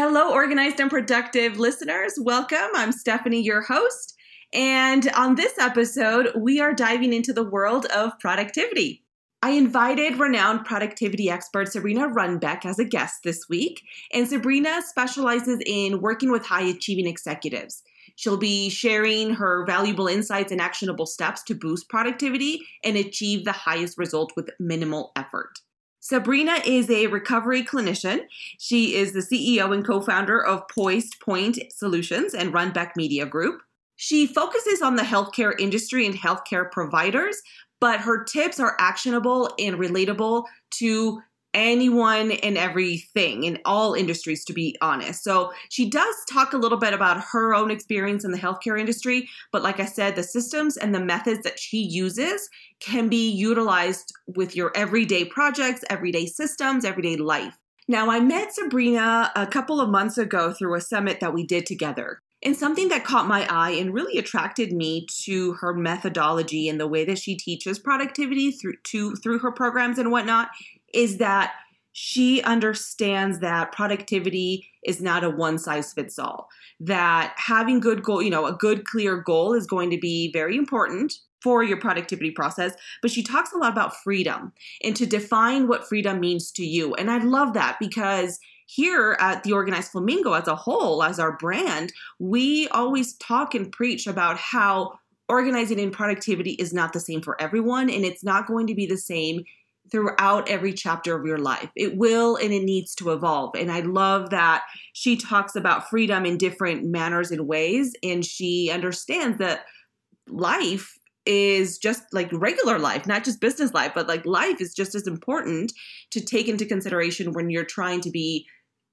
Hello, organized and productive listeners. Welcome. I'm Stephanie, your host. And on this episode, we are diving into the world of productivity. I invited renowned productivity expert Sabrina Runbeck as a guest this week, and Sabrina specializes in working with high achieving executives. She'll be sharing her valuable insights and actionable steps to boost productivity and achieve the highest result with minimal effort. Sabrina is a recovery clinician. She is the CEO and co founder of Poised Point Solutions and Runbeck Media Group. She focuses on the healthcare industry and healthcare providers, but her tips are actionable and relatable to anyone and everything in all industries, to be honest. So she does talk a little bit about her own experience in the healthcare industry, but like I said, the systems and the methods that she uses can be utilized with your everyday projects, everyday systems, everyday life. Now, I met Sabrina a couple of months ago through a summit that we did together. And something that caught my eye and really attracted me to her methodology and the way that she teaches productivity through to through her programs and whatnot is that she understands that productivity is not a one size fits all. That having good goal, you know, a good clear goal is going to be very important for your productivity process, but she talks a lot about freedom and to define what freedom means to you. And I love that because here at the Organized Flamingo as a whole, as our brand, we always talk and preach about how organizing and productivity is not the same for everyone and it's not going to be the same throughout every chapter of your life. It will and it needs to evolve. And I love that she talks about freedom in different manners and ways. And she understands that life is just like regular life, not just business life, but like life is just as important to take into consideration when you're trying to be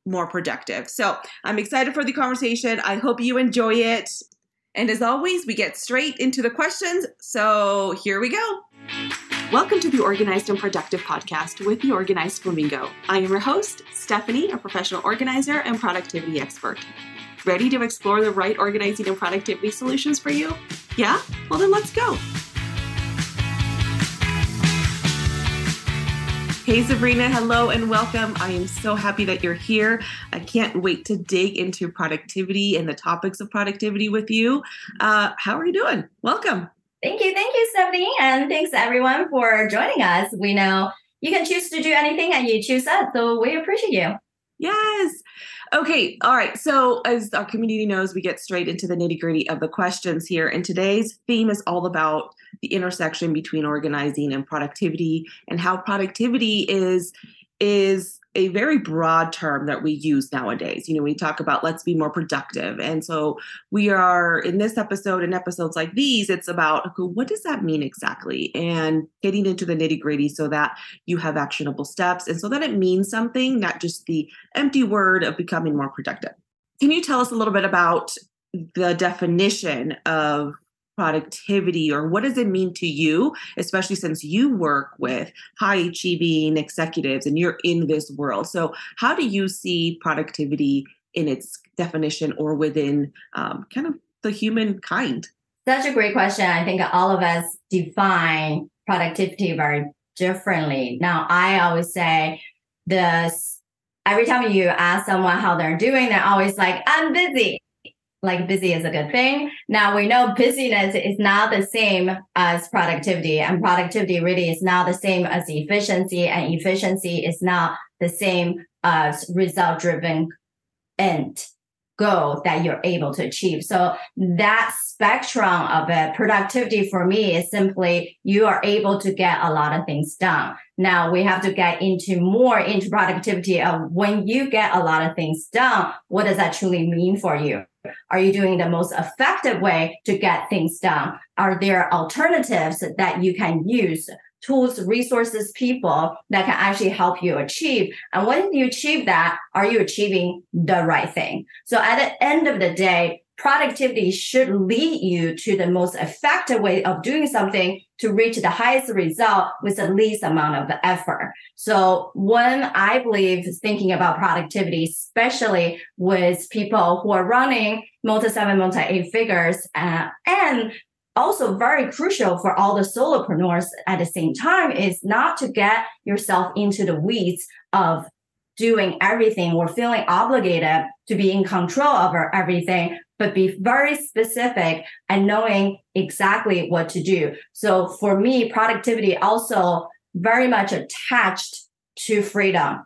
more productive. So I'm excited for the conversation. I hope you enjoy it. And as always, we get straight into the questions. So here we go. Welcome to the Organized and Productive podcast with the Organized Flamingo. I am your host, Stephanie, a professional organizer and productivity expert. Ready to explore the right organizing and productivity solutions for you? Yeah? Well, then let's go. Hey, Sabrina, hello and welcome. I am so happy that you're here. I can't wait to dig into productivity and the topics of productivity with you. Uh, how are you doing? Welcome. Thank you. Thank you, Stephanie. And thanks everyone for joining us. We know you can choose to do anything and you choose us. So we appreciate you. Yes. Okay. All right. So, as our community knows, we get straight into the nitty gritty of the questions here. And today's theme is all about the intersection between organizing and productivity and how productivity is is a very broad term that we use nowadays. You know, we talk about let's be more productive. And so we are in this episode and episodes like these, it's about okay, what does that mean exactly? And getting into the nitty gritty so that you have actionable steps and so that it means something, not just the empty word of becoming more productive. Can you tell us a little bit about the definition of productivity or what does it mean to you especially since you work with high achieving executives and you're in this world? So how do you see productivity in its definition or within um, kind of the human kind? Such a great question. I think all of us define productivity very differently. Now i always say this every time you ask someone how they're doing they're always like i'm busy like busy is a good thing. Now we know busyness is not the same as productivity, and productivity really is not the same as efficiency, and efficiency is not the same as result driven end goal that you're able to achieve. So that spectrum of it, productivity for me is simply you are able to get a lot of things done. Now we have to get into more into productivity of when you get a lot of things done, what does that truly mean for you? Are you doing the most effective way to get things done? Are there alternatives that you can use? Tools, resources, people that can actually help you achieve. And when you achieve that, are you achieving the right thing? So at the end of the day, productivity should lead you to the most effective way of doing something to reach the highest result with the least amount of effort. So when I believe thinking about productivity, especially with people who are running multi seven, multi eight figures, uh, and also very crucial for all the solopreneurs at the same time is not to get yourself into the weeds of doing everything or feeling obligated to be in control over everything, but be very specific and knowing exactly what to do. So for me, productivity also very much attached to freedom.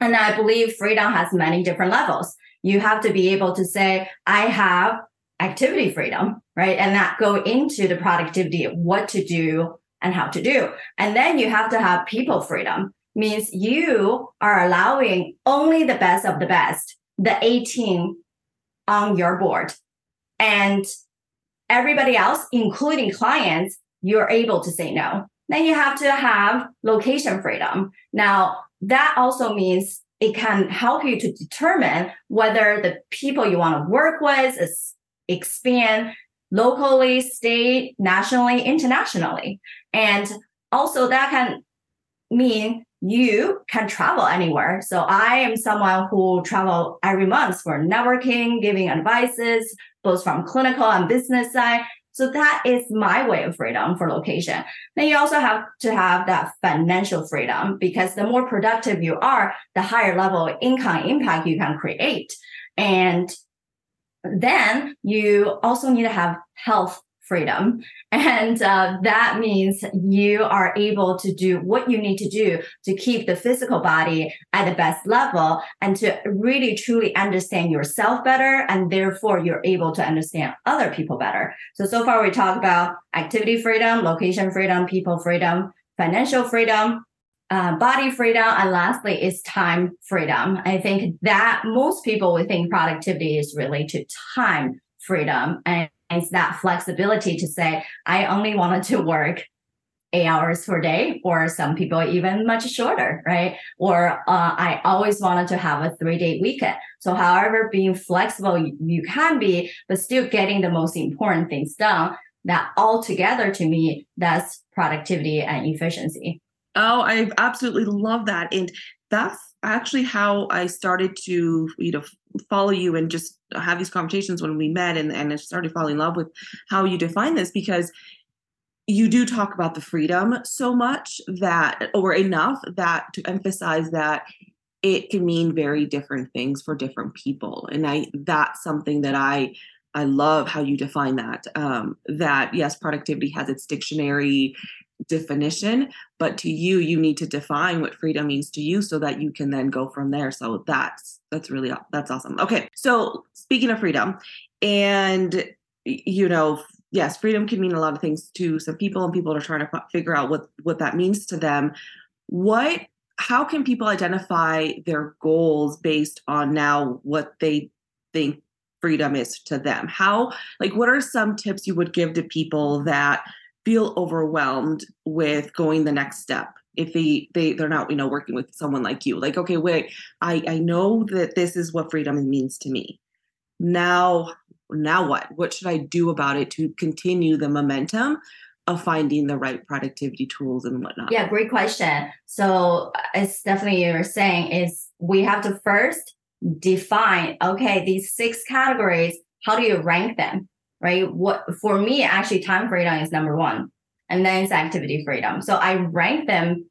And I believe freedom has many different levels. You have to be able to say, I have activity freedom, right? And that go into the productivity of what to do and how to do. And then you have to have people freedom means you are allowing only the best of the best, the 18 on your board. And everybody else, including clients, you're able to say no. Then you have to have location freedom. Now, that also means it can help you to determine whether the people you want to work with is expand locally, state, nationally, internationally. And also that can mean you can travel anywhere. So I am someone who travel every month for networking, giving advices, both from clinical and business side. So that is my way of freedom for location. Then you also have to have that financial freedom because the more productive you are, the higher level income impact you can create. And then you also need to have health freedom. And uh, that means you are able to do what you need to do to keep the physical body at the best level and to really truly understand yourself better. And therefore, you're able to understand other people better. So, so far we talked about activity freedom, location freedom, people freedom, financial freedom. Uh, body freedom and lastly is time freedom i think that most people would think productivity is related to time freedom and it's that flexibility to say, I only wanted to work eight hours per day, or some people even much shorter, right? Or uh, I always wanted to have a three day weekend. So, however, being flexible you, you can be, but still getting the most important things done. That all together to me, that's productivity and efficiency. Oh, I absolutely love that. And that's actually how I started to, you know, follow you and just have these conversations when we met and, and I started falling in love with how you define this because you do talk about the freedom so much that or enough that to emphasize that it can mean very different things for different people. And i that's something that i i love how you define that um that yes productivity has its dictionary definition but to you you need to define what freedom means to you so that you can then go from there. So that's that's really that's awesome. Okay so speaking of freedom and you know yes freedom can mean a lot of things to some people and people are trying to figure out what what that means to them. What how can people identify their goals based on now what they think freedom is to them? How like what are some tips you would give to people that feel overwhelmed with going the next step. If they they they're not you know working with someone like you like okay wait i i know that this is what freedom means to me. Now now what? What should i do about it to continue the momentum of finding the right productivity tools and whatnot? Yeah great question. So uh, it's definitely you're saying is we have to first define okay these six categories how do you rank them right? What for me, actually, time freedom is number one, and then it's activity freedom. So I rank them.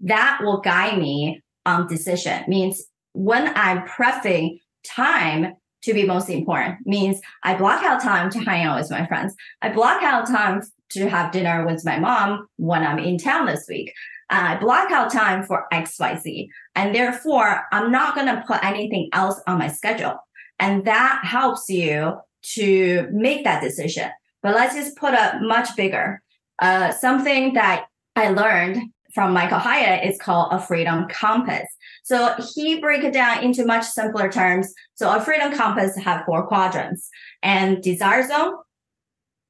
That will guide me on decision. Means when I'm prepping time to be most important, means I block out time to hang out with my friends. I block out time to have dinner with my mom when I'm in town this week. I block out time for XYZ. And therefore, I'm not going to put anything else on my schedule. And that helps you to make that decision. But let's just put a much bigger. Uh, something that I learned from Michael Hyatt is called a freedom compass. So he break it down into much simpler terms. So a freedom compass have four quadrants and desire zone,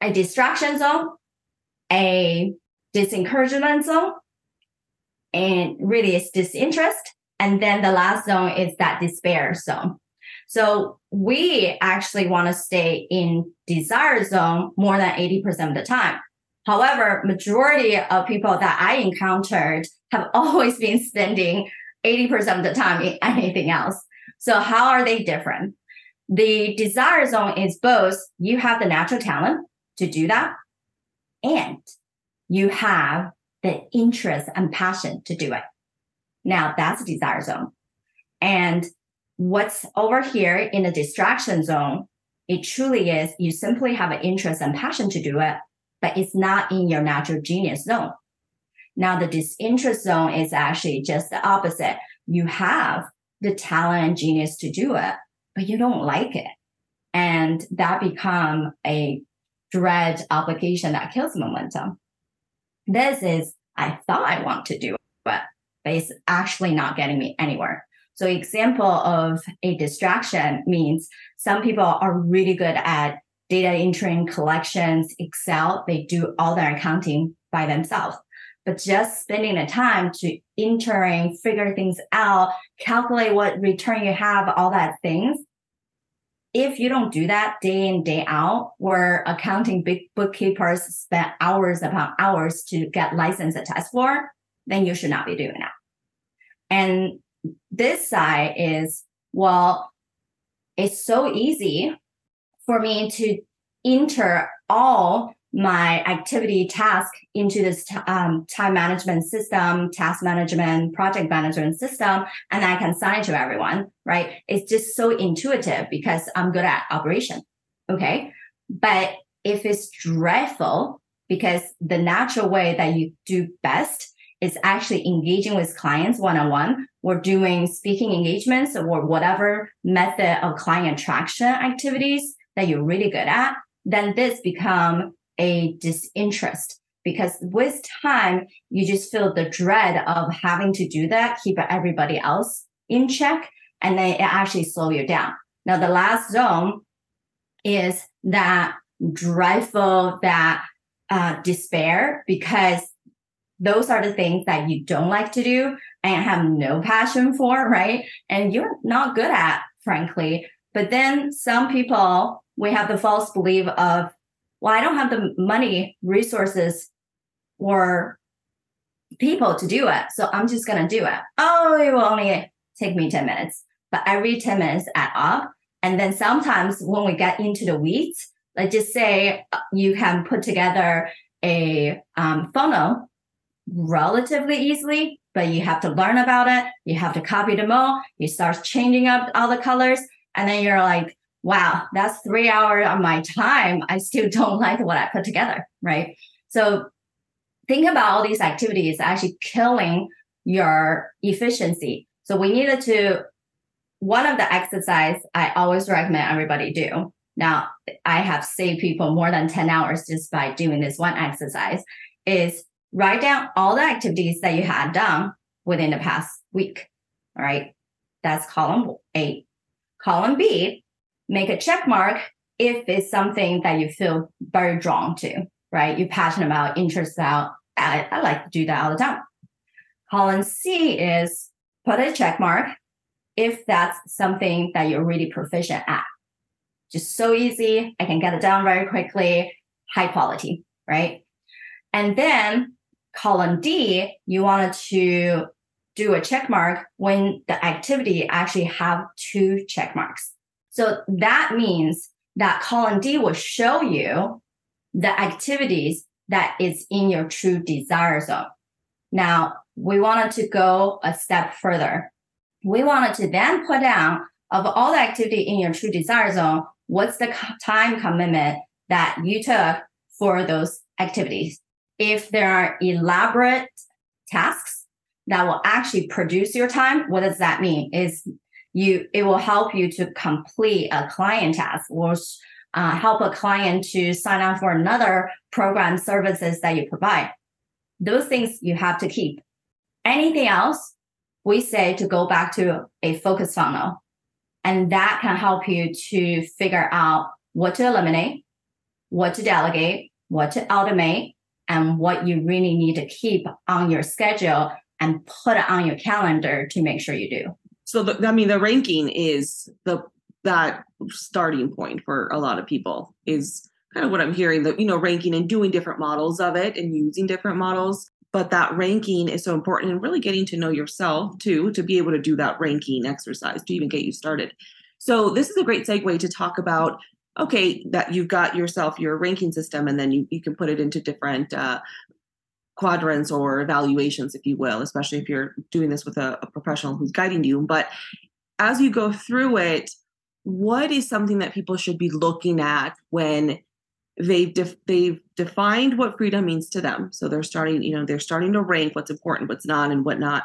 a distraction zone, a disencouragement zone, and really it's disinterest. And then the last zone is that despair zone. So we actually want to stay in desire zone more than 80% of the time. However, majority of people that I encountered have always been spending 80% of the time in anything else. So how are they different? The desire zone is both you have the natural talent to do that and you have the interest and passion to do it. Now that's a desire zone. And what's over here in the distraction zone, it truly is you simply have an interest and passion to do it, but it's not in your natural genius zone. Now, the disinterest zone is actually just the opposite. You have the talent and genius to do it, but you don't like it. And that become a dread application that kills momentum. This is, I thought I want to do it, but it's actually not getting me anywhere. So example of a distraction means some people are really good at data entering, collections, Excel. They do all their accounting by themselves. But just spending the time to entering, figure things out, calculate what return you have, all that things. If you don't do that day in, day out, where accounting big bookkeepers spend hours upon hours to get license a test for, then you should not be doing that. And this side is, well, it's so easy for me to enter all my activity task into this t- um, time management system, task management, project management system, and I can sign to everyone, right? It's just so intuitive because I'm good at operation. Okay. But if it's dreadful, because the natural way that you do best is actually engaging with clients one on one or doing speaking engagements or whatever method of client attraction activities that you're really good at, then this become a disinterest because with time, you just feel the dread of having to do that, keep everybody else in check, and then it actually slow you down. Now, the last zone is that dreadful, that uh, despair, because those are the things that you don't like to do and have no passion for, right? And you're not good at, frankly. But then some people, we have the false belief of well, I don't have the money, resources, or people to do it. So I'm just going to do it. Oh, it will only take me 10 minutes. But every 10 minutes add up. And then sometimes when we get into the weeds, let's just say uh, you can put together a um, funnel relatively easily, but you have to learn about it. You have to copy them all. You start changing up all the colors. And then you're like, wow, that's three hours of my time. I still don't like what I put together, right? So think about all these activities actually killing your efficiency. So we needed to, one of the exercise I always recommend everybody do. Now, I have saved people more than 10 hours just by doing this one exercise is write down all the activities that you had done within the past week. All right. That's column A. Column B, make a check mark if it's something that you feel very drawn to, right? You're passionate about, interested about. I, I like to do that all the time. Column C is put a check mark if that's something that you're really proficient at. Just so easy. I can get it done very quickly, high quality, right? And then column D, you wanted to do a check mark when the activity actually have two check marks. So that means that column D will show you the activities that is in your true desire zone. Now, we wanted to go a step further. We wanted to then put down of all the activity in your true desire zone, what's the time commitment that you took for those activities? If there are elaborate tasks that will actually produce your time, what does that mean? Is you it will help you to complete a client task or uh, help a client to sign up for another program services that you provide. Those things you have to keep. Anything else, we say to go back to a focus funnel. And that can help you to figure out what to eliminate, what to delegate, what to automate, and what you really need to keep on your schedule and put it on your calendar to make sure you do. So the, I mean, the ranking is the that starting point for a lot of people is kind of what I'm hearing. That you know, ranking and doing different models of it and using different models. But that ranking is so important and really getting to know yourself too to be able to do that ranking exercise to even get you started. So this is a great segue to talk about okay that you've got yourself your ranking system and then you, you can put it into different uh, quadrants or evaluations, if you will, especially if you're doing this with a, a professional who's guiding you. But as you go through it, what is something that people should be looking at when they've def- they've defined what freedom means to them. So they're starting you know they're starting to rank what's important what's not and whatnot.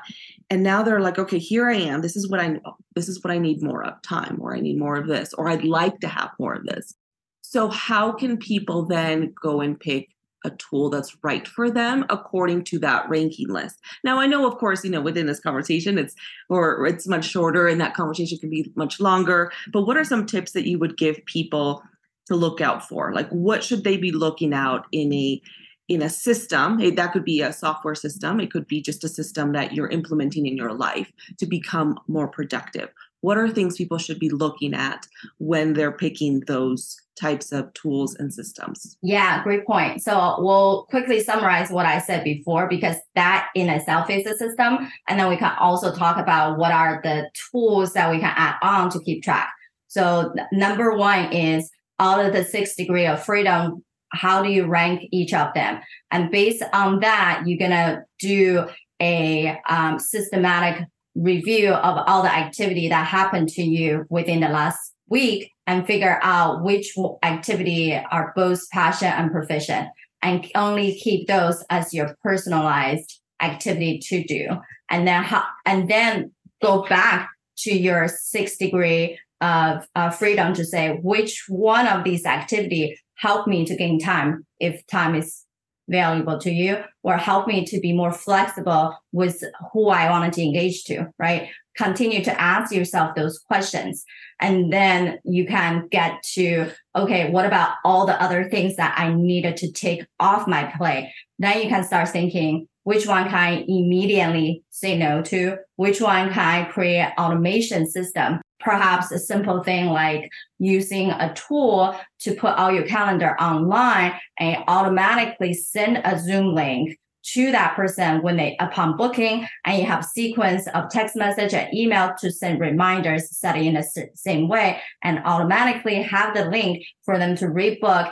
And now they're like okay here i am. This is what i this is what i need more of time or i need more of this or i'd like to have more of this. So how can people then go and pick a tool that's right for them according to that ranking list. Now I know of course, you know, within this conversation it's or it's much shorter and that conversation can be much longer, but what are some tips that you would give people to look out for? Like what should they be looking out in a in a system? That could be a software system. It could be just a system that you're implementing in your life to become more productive. What are things people should be looking at when they're picking those types of tools and systems? Yeah great point. So we'll quickly summarize what i said before because that in itself is a system. And then we can also talk about what are the tools that we can add on to keep track. So number one is out of the six degree of freedom how do you rank each of them? And based on that you're to do a um, systematic review of all the activity that happened to you within the last week and figure out which activity are both passion and proficient and only keep those as your personalized activity to do. And then and then go back to your six degree of uh, freedom to say which one of these activity help me to gain time if time is valuable to you or help me to be more flexible with who I wanted to engage to, right? Continue to ask yourself those questions. And then you can get to, okay, what about all the other things that I needed to take off my plate? Then you can start thinking, which one can I immediately say no to? Which one can I create automation system perhaps a simple thing like using a tool to put all your calendar online and automatically send a Zoom link to that person when they upon booking and you have sequence of text message and email to send reminders set in the same way and automatically have the link for them to rebook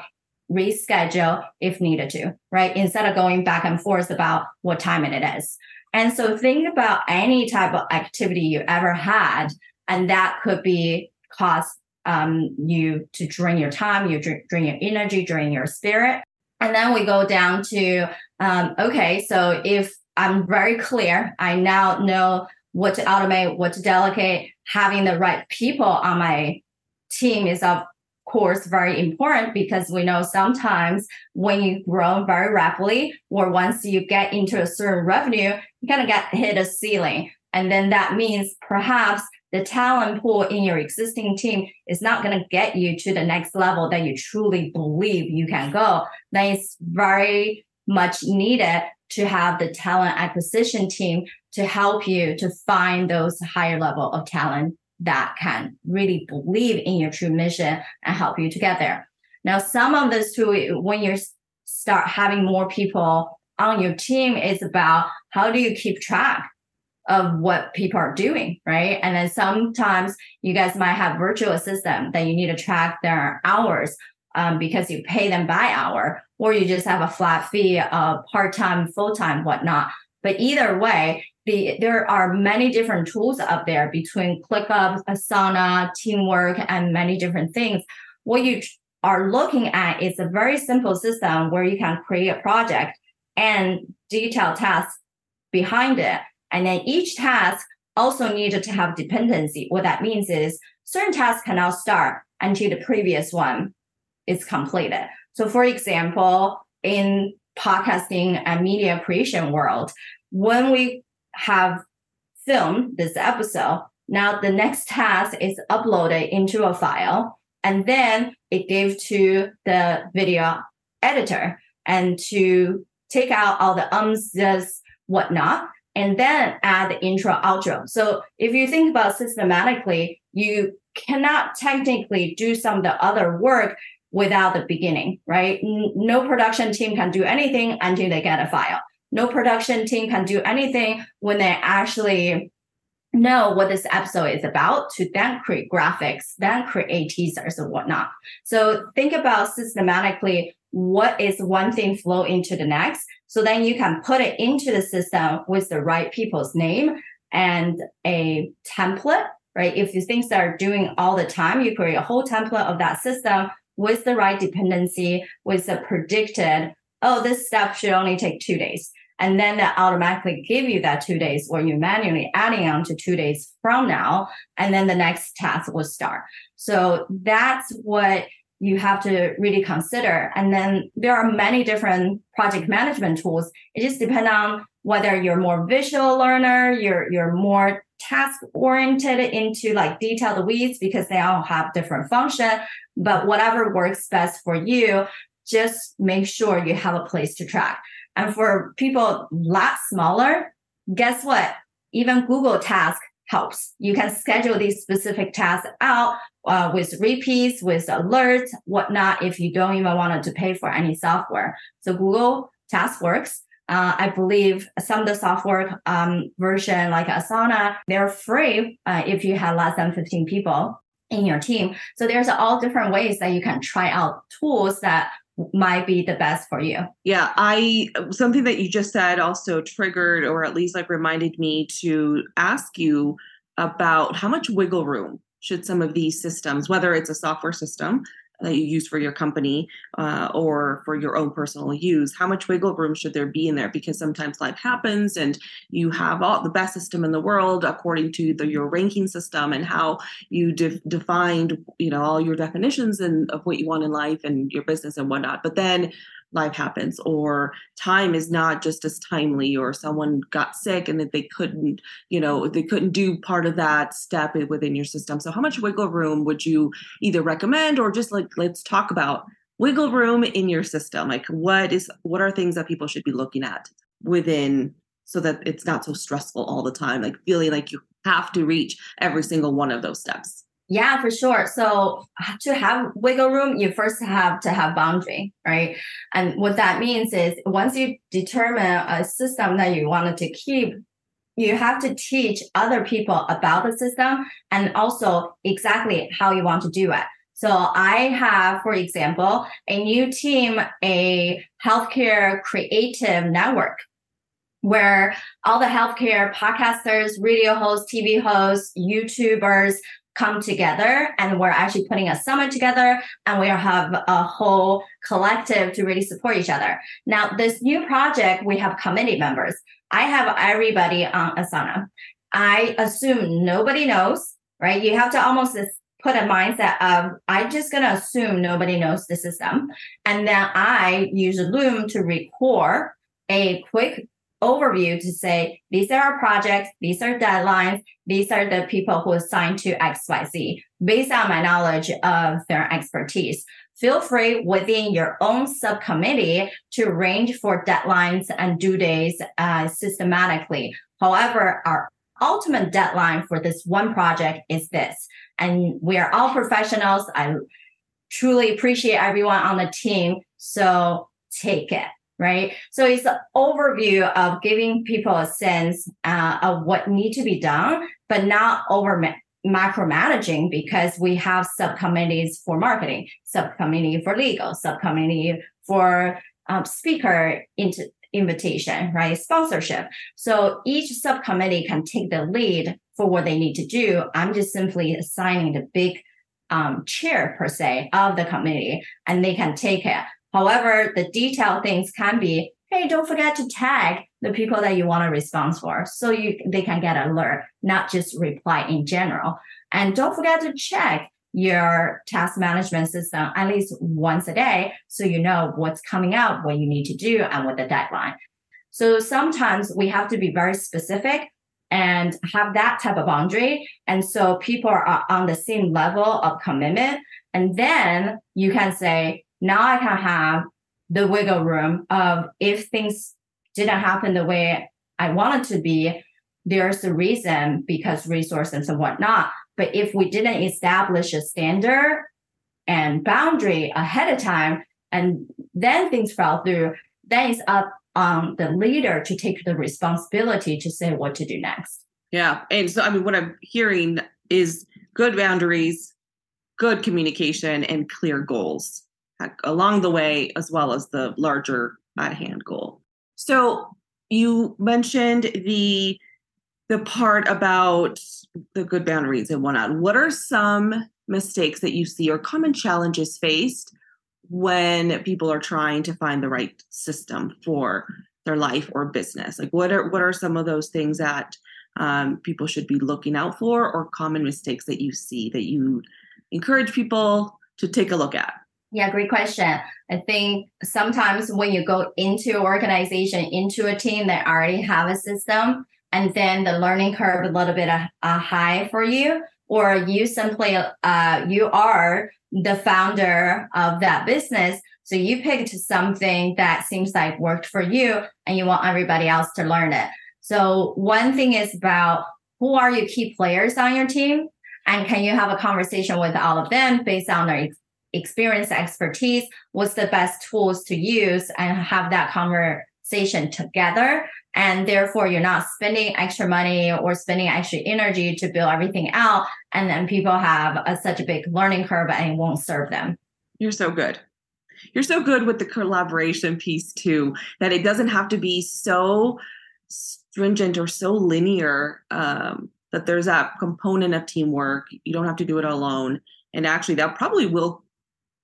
reschedule if needed to right? Instead of going back and forth about what time it is. And so think about any type of activity you ever had and that could be cause um, you to drain your time, you drain your energy, drain your spirit. And then we go down to um, okay, so if I'm very clear, I now know what to automate, what to delegate. Having the right people on my team is of course very important because we know sometimes when you grow very rapidly or once you get into a certain revenue, you kind of get hit a ceiling. And then that means perhaps the talent pool in your existing team is not going to get you to the next level that you truly believe you can go, then it's very much needed to have the talent acquisition team to help you to find those higher level of talent that can really believe in your true mission and help you to get there. Now, some of this too, when you start having more people on your team, is about how do you keep track of what people are doing, right? And then sometimes you guys might have virtual assistant that you need to track their hours um, because you pay them by hour, or you just have a flat fee of part time, full time, whatnot. But either way, the, there are many different tools out there between ClickUp, Asana, Teamwork, and many different things. What you are looking at is a very simple system where you can create a project and detailed tasks behind it and then each task also needed to have dependency. What that means is certain tasks cannot start until the previous one is completed. So for example, in podcasting and media creation world, when we have filmed this episode, now the next task is uploaded into a file and then it gave to the video editor and to take out all the ums, this, whatnot and then add the intro outro. So if you think about systematically, you cannot technically do some of the other work without the beginning, right? No production team can do anything until they get a file. No production team can do anything when they actually know what this episode is about to then create graphics, then create teasers and whatnot. So think about systematically what is one thing flow into the next. So then you can put it into the system with the right people's name and a template, right? If you things that are doing all the time, you create a whole template of that system with the right dependency, with the predicted, oh, this step should only take two days. And then that automatically give you that two days or you manually adding on to two days from now. And then the next task will start. So that's what you have to really consider. And then there are many different project management tools. It just depends on whether you're more visual learner, you're you're more task oriented into like detailed weeds because they all have different function. But whatever works best for you, just make sure you have a place to track. And for people a lot smaller, guess what? Even Google Task helps. You can schedule these specific tasks out uh, with repeats, with alerts, whatnot, if you don't even want to pay for any software. So Google Task works. Uh, I believe some of the software um, version like Asana, they're free uh, if you have less than 15 people in your team. So there's all different ways that you can try out tools that might be the best for you. Yeah, I something that you just said also triggered or at least like reminded me to ask you about how much wiggle room should some of these systems, whether it's a software system that you use for your company uh, or for your own personal use how much wiggle room should there be in there? Because sometimes life happens and you have all the best system in the world according to the, your ranking system and how you de- defined you know all your definitions and of what you want in life and your business and whatnot. But then life happens or time is not just as timely or someone got sick and that they couldn't you know they couldn't do part of that step within your system. So how much wiggle room would you either recommend or just like let's talk about wiggle room in your system. Like what is what are things that people should be looking at within so that it's not so stressful all the time? Like feeling like you have to reach every single one of those steps yeah, for sure. So uh, to have wiggle room, you first have to have boundary, right? And what that means is once you determine a system that you wanted to keep, you have to teach other people about the system and also exactly how you want to do it. So I have, for example, a new team, a healthcare creative network where all the healthcare podcasters, radio hosts, TV hosts, YouTubers, come together and we're actually putting a summit together and we have a whole collective to really support each other. Now, this new project, we have committee members. I have everybody on Asana. I assume nobody knows, right? You have to almost put a mindset of I'm just gonna assume nobody knows the system. And then I use Loom to record a quick overview to say these are our projects, these are deadlines, these are the people who assigned to XYZ based on my knowledge of their expertise. Feel free within your own subcommittee to arrange for deadlines and due dates uh, systematically. However, our ultimate deadline for this one project is this. And we are all professionals. I truly appreciate everyone on the team. So take it right? So it's an overview of giving people a sense uh, of what need to be done, but not over ma- macromanaging because we have subcommittees for marketing, subcommittee for legal, subcommittee for um, speaker into invitation, right? Sponsorship. So each subcommittee can take the lead for what they need to do. I'm just simply assigning the big um, chair per se of the committee and they can take it. However, the detailed things can be, hey, don't forget to tag the people that you want to respond for so you they can get alert, not just reply in general. And don't forget to check your task management system at least once a day so you know what's coming up, what you need to do, and what the deadline. So sometimes we have to be very specific and have that type of boundary. And so people are on the same level of commitment. And then you can say, now I can have the wiggle room of if things didn't happen the way I wanted to be, there's a reason because resources and whatnot. But if we didn't establish a standard and boundary ahead of time, and then things fell through, then it's up on the leader to take the responsibility to say what to do next. Yeah. And so, I mean, what I'm hearing is good boundaries, good communication, and clear goals along the way, as well as the larger at hand goal. So you mentioned the the part about the good boundaries and whatnot. What are some mistakes that you see or common challenges faced when people are trying to find the right system for their life or business? Like what are what are some of those things that um, people should be looking out for or common mistakes that you see that you encourage people to take a look at? Yeah, great question. I think sometimes when you go into an organization, into a team that already have a system, and then the learning curve a little bit uh, uh high for you, or you simply uh, you are the founder of that business, so you picked something that seems like worked for you, and you want everybody else to learn it. So one thing is about who are your key players on your team, and can you have a conversation with all of them based on their experience, expertise, what's the best tools to use and have that conversation together. And therefore, you're not spending extra money or spending extra energy to build everything out. And then people have a, such a big learning curve and it won't serve them. You're so good. You're so good with the collaboration piece too, that it doesn't have to be so stringent or so linear um, that there's that component of teamwork. You don't have to do it alone. And actually, that probably will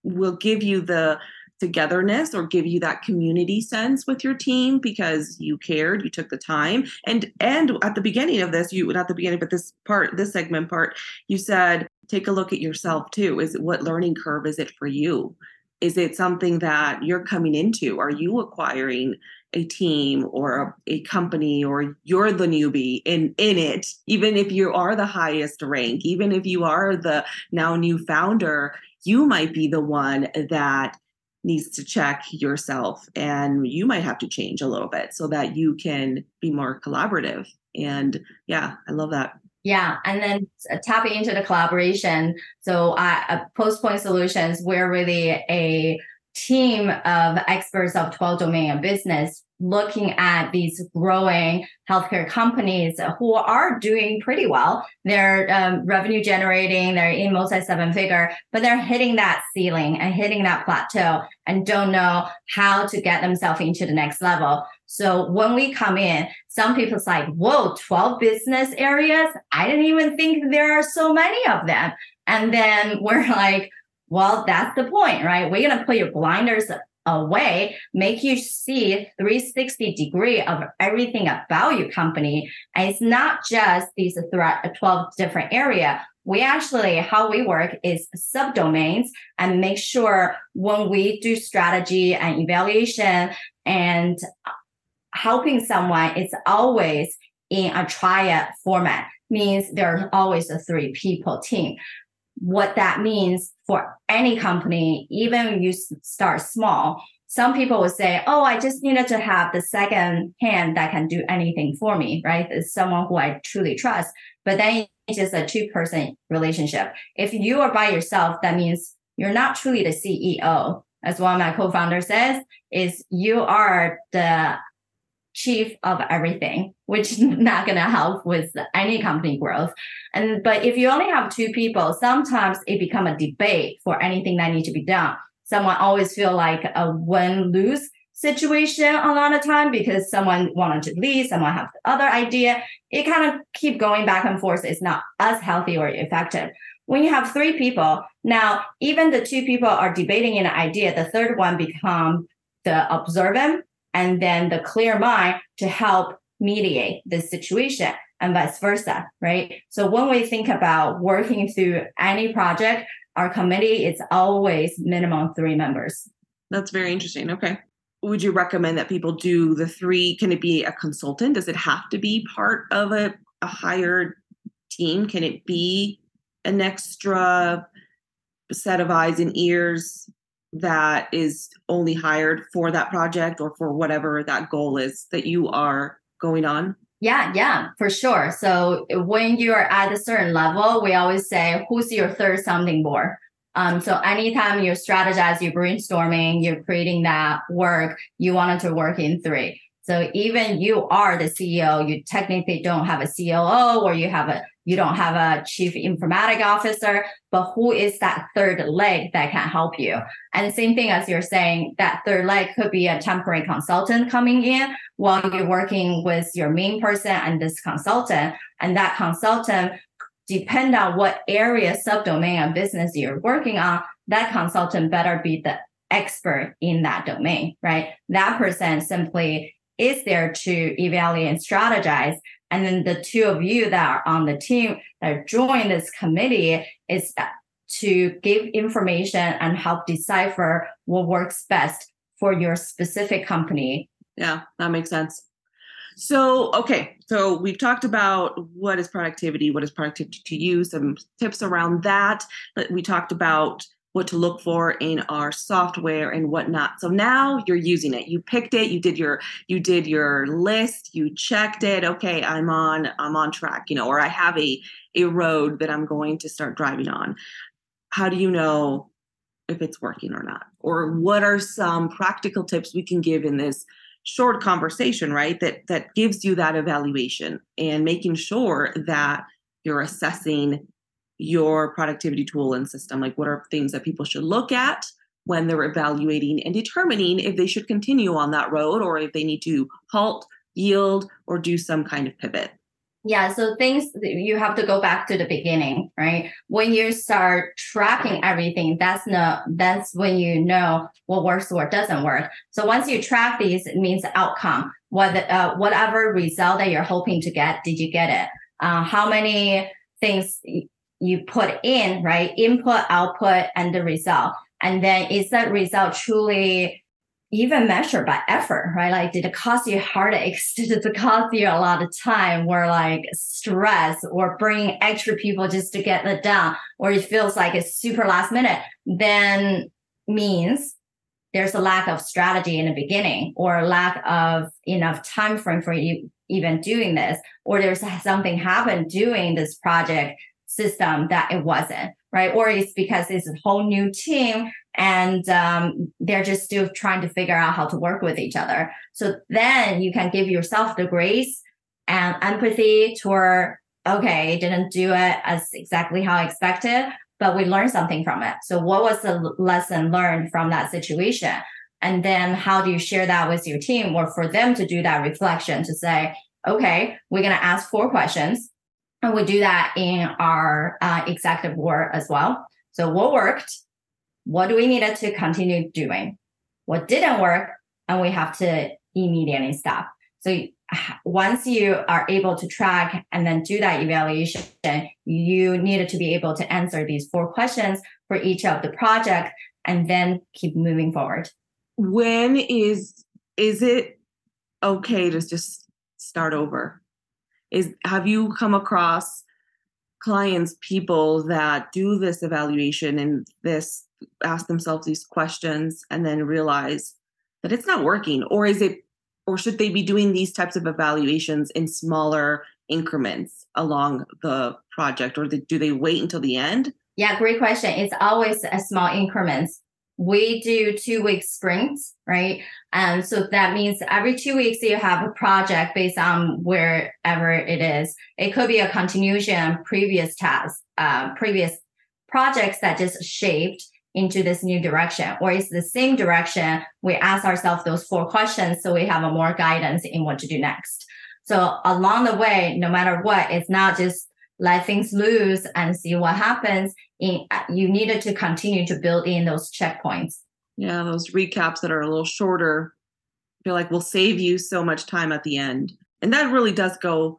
will give you the togetherness or give you that community sense with your team because you cared you took the time. And and at the beginning of this you not the beginning but this part this segment part you said take a look at yourself too. Is what learning curve is it for you? Is it something that you're coming into? Are you acquiring a team or a, a, company or you're the newbie in in it? Even if you are the highest rank even if you are the now new founder you might be the one that needs to check yourself and you might have to change a little bit so that you can be more collaborative. And yeah i love that. Yeah and then tapping into the collaboration. So uh, uh Poised Point Solutions we're really a team of experts of 12 domain of business looking at these growing healthcare companies who are doing pretty well. They're um, revenue generating, they're in multi seven figure, but they're hitting that ceiling and hitting that plateau and don't know how to get themselves into the next level. So when we come in, some people's like, whoa, 12 business areas? I didn't even think there are so many of them. And then we're like, well, that's the point, right? We're going to put your blinders away, make you see 360 degree of everything about your company. And it's not just these uh, 12 different area. We actually, how we work is subdomains and make sure when we do strategy and evaluation and uh, helping someone, it's always in a triad format means there's always a three people team what that means for any company, even you start small. Some people would say, Oh, I just needed to have the second hand that can do anything for me, right? It's someone who I truly trust. But then it's just a two person relationship. If you are by yourself, that means you're not truly the CEO. As one of my co-founders says, is you are the chief of everything, which is not going to help with any company growth. And but if you only have two people, sometimes it become a debate for anything that need to be done. Someone always feel like a win lose situation a lot of time because someone wanted to leave, someone have the other idea. It kind of keep going back and forth. It's not as healthy or effective. When you have three people, now even the two people are debating an idea, the third one become the observant and then the clear mind to help mediate the situation and vice versa, right? So when we think about working through any project, our committee is always minimum three members. That's very interesting. Okay. Would you recommend that people do the three? Can it be a consultant? Does it have to be part of a, a hired team? Can it be an extra set of eyes and ears that is only hired for that project or for whatever that goal is that you are going on? Yeah, yeah, for sure. So when you are at a certain level, we always say, who's your third sounding board? Um, so anytime you strategize, you're brainstorming, you're creating that work, you want it to work in three. So even you are the CEO, you technically don't have a COO or you have a you don't have a chief informatic officer, but who is that third leg that can help you? And same thing as you're saying, that third leg could be a temporary consultant coming in while you're working with your main person and this consultant. And that consultant, depend on what area, subdomain of business you're working on, that consultant better be the expert in that domain, right? That person simply is there to evaluate and strategize. And then the two of you that are on the team that join this committee is uh, to give information and help decipher what works best for your specific company. Yeah, that makes sense. So, okay, so we've talked about what is productivity, what is productivity to you, some tips around that. We talked about what to look for in our software and whatnot. So now you're using it. You picked it. You did your you did your list. You checked it. Okay, I'm on I'm on track. You know, or I have a a road that I'm going to start driving on. How do you know if it's working or not? Or what are some practical tips we can give in this short conversation, right? That that gives you that evaluation and making sure that you're assessing your productivity tool and system? Like, what are things that people should look at when they're evaluating and determining if they should continue on that road or if they need to halt, yield, or do some kind of pivot? Yeah, so things you have to go back to the beginning, right? When you start tracking everything, that's no that's when you know what works or doesn't work. So once you track these, it means outcome. What uh, whatever result that you're hoping to get, did you get it? Uh, how many things you put in, right? Input, output, and the result. And then is that result truly even measured by effort, right? Like, did it cost you heartaches? Did it cost you a lot of time or like stress or bringing extra people just to get it done? Or it feels like it's super last minute, then means there's a lack of strategy in the beginning or lack of enough time frame for you even doing this, or there's something happened doing this project system that it wasn't, right? Or it's because it's a whole new team and um, they're just still trying to figure out how to work with each other. So then you can give yourself the grace and empathy toward, okay, didn't do it as exactly how I expected, but we learned something from it. So what was the lesson learned from that situation? And then how do you share that with your team or for them to do that reflection to say, okay, we're going to ask four questions and we do that in our uh, executive board as well. So what worked? What do we need to continue doing? What didn't work? And we have to immediately stop. So once you are able to track and then do that evaluation, you needed to be able to answer these four questions for each of the project and then keep moving forward. When is is it okay to just start over? Is have you come across clients people that do this evaluation and this ask themselves these questions and then realize that it's not working? Or is it or should they be doing these types of evaluations in smaller increments along the project? Or do they wait until the end? Yeah great question. It's always a small increments we do two week sprints, right? And so that means every two weeks you have a project based on wherever it is. It could be a continuation previous tasks, uh, previous projects that just shaped into this new direction, or it's the same direction. We ask ourselves those four questions so we have a more guidance in what to do next. So along the way, no matter what, it's not just let things loose and see what happens in you needed to continue to build in those checkpoints. Yeah those recaps that are a little shorter feel like will save you so much time at the end. And that really does go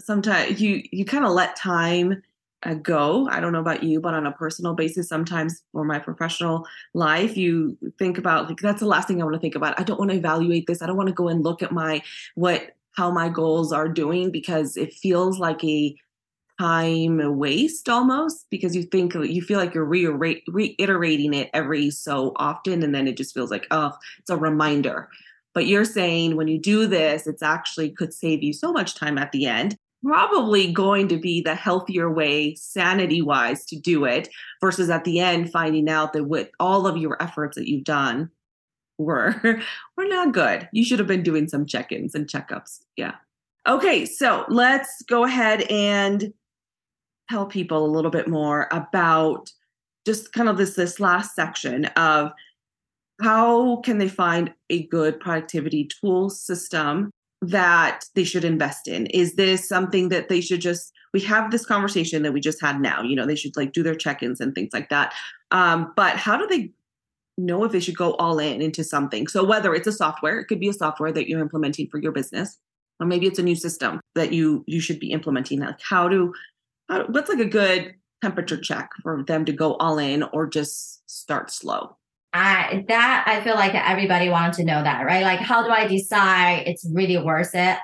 sometimes you you kind of let time uh, go. I don't know about you but on a personal basis sometimes for my professional life you think about like that's the last thing i want to think about. I don't want to evaluate this. I don't want to go and look at my what how my goals are doing because it feels like a time waste almost because you think you feel like you're reiterating it every so often and then it just feels like oh it's a reminder but you're saying when you do this it's actually could save you so much time at the end probably going to be the healthier way sanity wise to do it versus at the end finding out that with all of your efforts that you've done were were not good. You should have been doing some check-ins and checkups. Yeah. Okay, so let's go ahead and tell people a little bit more about just kind of this this last section of how can they find a good productivity tool system that they should invest in? Is this something that they should just we have this conversation that we just had now you know they should like do their check-ins and things like that. Um, but how do they know if they should go all in into something? So whether it's a software it could be a software that you're implementing for your business or maybe it's a new system that you you should be implementing. Like how do how, what's like a good temperature check for them to go all in or just start slow I that I feel like everybody wants to know that, right? Like, how do I decide it's really worth it?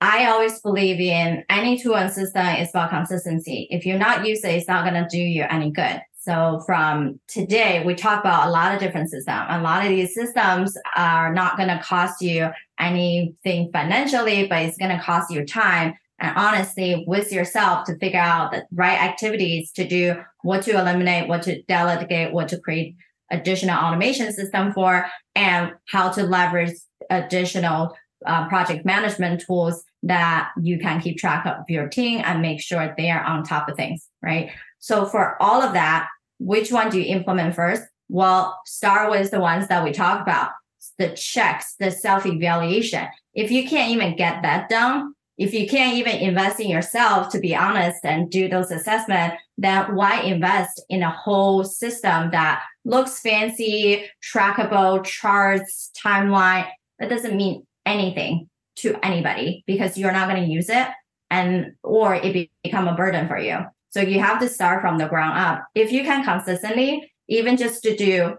I always believe in any tool and system is about consistency. If you're not using it, it's not going to do you any good. So from today, we talk about a lot of different systems. A lot of these systems are not going to cost you anything financially, but it's going to cost you time and honestly with yourself to figure out the right activities to do, what to eliminate, what to delegate, what to create additional automation system for and how to leverage additional uh, project management tools that you can keep track of your team and make sure they are on top of things, right? So for all of that, which one do you implement first? Well, start with the ones that we talked about, the checks, the self evaluation. If you can't even get that done, if you can't even invest in yourself, to be honest, and do those assessments, then why invest in a whole system that looks fancy, trackable, charts, timeline? That doesn't mean anything to anybody because you're not going to use it and or it become a burden for you. So you have to start from the ground up. If you can consistently, even just to do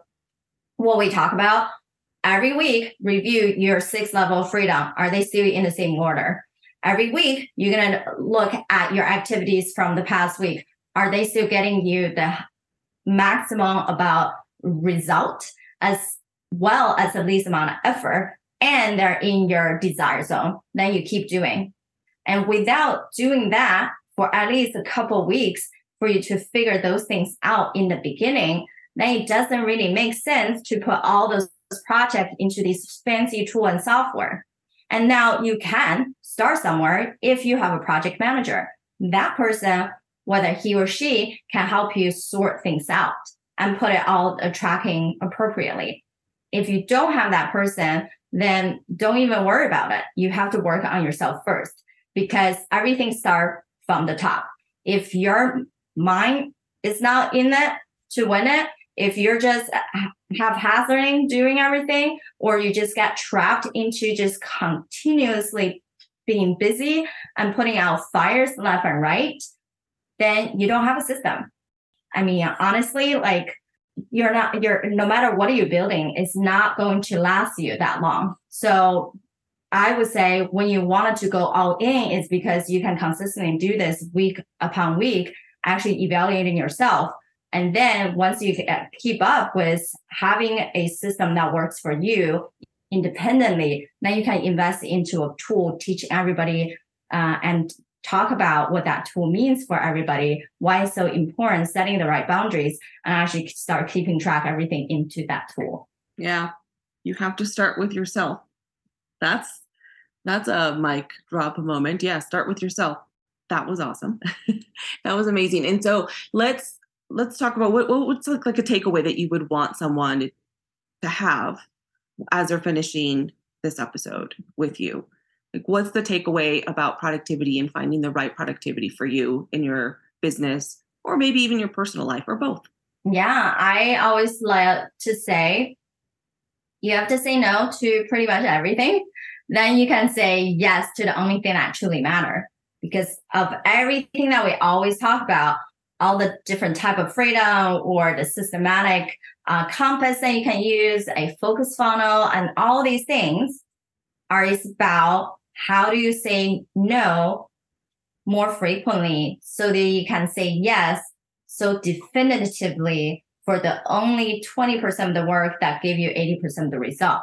what we talk about every week, review your six level freedom. Are they still in the same order? Every week you're going to look at your activities from the past week. Are they still getting you the maximum about result as well as the least amount of effort and they're in your desire zone then you keep doing? And without doing that for at least a couple weeks for you to figure those things out in the beginning then it doesn't really make sense to put all those projects into this fancy tool and software. And now you can start somewhere if you have a project manager. That person, whether he or she, can help you sort things out and put it all uh, tracking appropriately. If you don't have that person, then don't even worry about it. You have to work on yourself first because everything starts from the top. If your mind is not in it to win it, if you're just haphazarding doing everything, or you just get trapped into just continuously being busy and putting out fires left and right, then you don't have a system. I mean, honestly, like you're not, you're no matter what you're building, it's not going to last you that long. So I would say when you wanted to go all in, is because you can consistently do this week upon week, actually evaluating yourself and then once you keep up with having a system that works for you independently, then you can invest into a tool, teach everybody uh, and talk about what that tool means for everybody, why it's so important, setting the right boundaries, and actually start keeping track everything into that tool. Yeah. You have to start with yourself. That's that's a mic drop moment. Yeah, start with yourself. That was awesome. that was amazing. And so let's let's talk about what, what's like, like a takeaway that you would want someone to have as they're finishing this episode with you. Like what's the takeaway about productivity and finding the right productivity for you in your business or maybe even your personal life or both? Yeah i always like to say you have to say no to pretty much everything. Then you can say yes to the only thing that truly matter because of everything that we always talk about all the different type of freedom or the systematic uh, compass that you can use, a focus funnel, and all these things are about how do you say no more frequently so that you can say yes so definitively for the only 20% of the work that give you 80% of the result.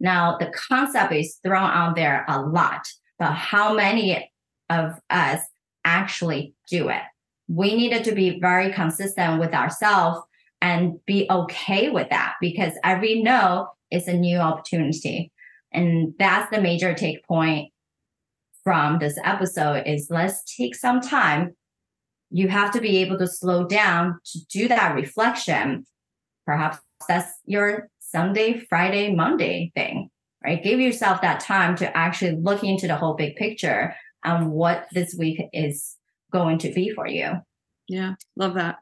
Now, the concept is thrown out there a lot, but how many of us actually do it? we needed to be very consistent with ourselves and be okay with that because every no is a new opportunity. And that's the major take point from this episode is let's take some time. You have to be able to slow down to do that reflection. Perhaps that's your Sunday, Friday, Monday thing, right? Give yourself that time to actually look into the whole big picture and what this week is going to be for you. Yeah, love that.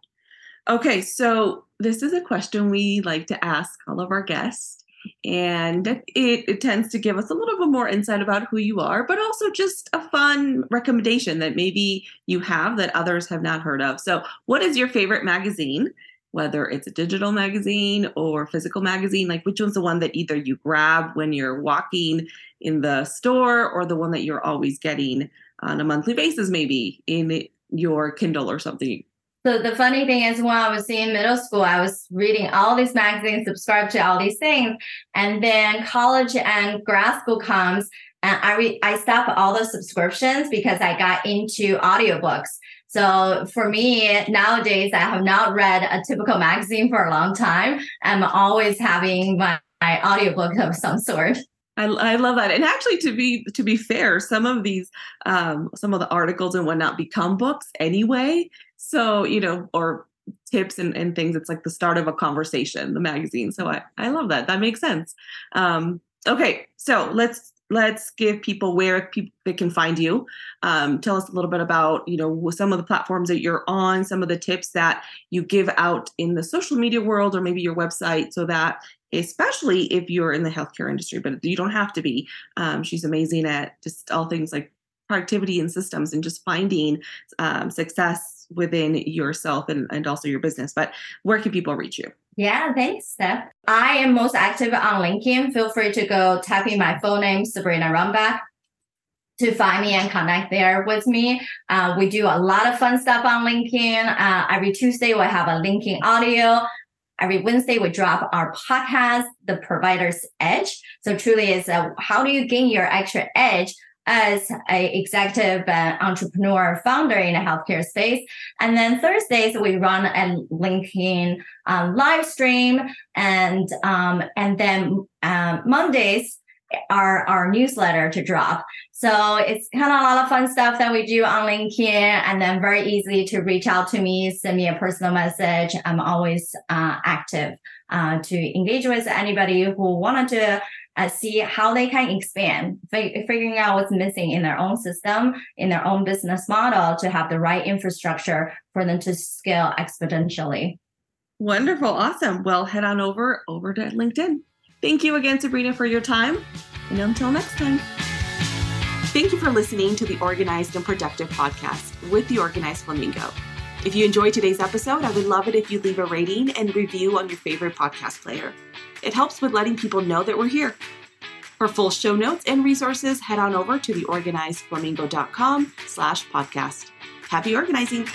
Okay, so this is a question we like to ask all of our guests and it, it tends to give us a little bit more insight about who you are but also just a fun recommendation that maybe you have that others have not heard of. So what is your favorite magazine whether it's a digital magazine or physical magazine? Like which one's the one that either you grab when you're walking in the store or the one that you're always getting on a monthly basis maybe in your kindle or something so the funny thing is when I was in middle school, I was reading all these magazines, subscribed to all these things. And then college and grad school comes and I re- I stopped all the subscriptions because I got into audiobooks. So for me nowadays, I have not read a typical magazine for a long time. I'm always having my, my audiobook of some sort. I, I love that. And actually, to be to be fair, some of these, um, some of the articles and whatnot become books anyway. So you know, or tips and, and things. It's like the start of a conversation, the magazine. So I I love that. That makes sense. Um, okay, so let's let's give people where people they can find you. Um, tell us a little bit about you know some of the platforms that you're on, some of the tips that you give out in the social media world, or maybe your website, so that especially if you're in the healthcare industry, but you don't have to be. Um, she's amazing at just all things like productivity and systems and just finding um, success within yourself and, and also your business. But where can people reach you? Yeah, thanks, Steph. I am most active on LinkedIn. Feel free to go type in my full name, Sabrina Runbeck, to find me and connect there with me. Uh, we do a lot of fun stuff on LinkedIn. Uh, every Tuesday, we have a LinkedIn audio. Every Wednesday, we drop our podcast, The Provider's Edge. So truly is how do you gain your extra edge as a executive uh, entrepreneur founder in a healthcare space. And then Thursdays we run a LinkedIn uh, live stream, and um, and then uh, Mondays our our newsletter to drop. So it's kind of a lot of fun stuff that we do on LinkedIn, and then very easy to reach out to me, send me a personal message. I'm always uh, active uh, to engage with anybody who wanted to uh, see how they can expand, f- figuring out what's missing in their own system, in their own business model to have the right infrastructure for them to scale exponentially. Wonderful, awesome. Well, head on over over to LinkedIn. Thank you again, Sabrina, for your time. And until next time. Thank you for listening to the Organized and Productive podcast with the Organized Flamingo. If you enjoyed today's episode, I would love it if you leave a rating and review on your favorite podcast player. It helps with letting people know that we're here. For full show notes and resources, head on over to theorganizedflamingo.com slash podcast. Happy organizing!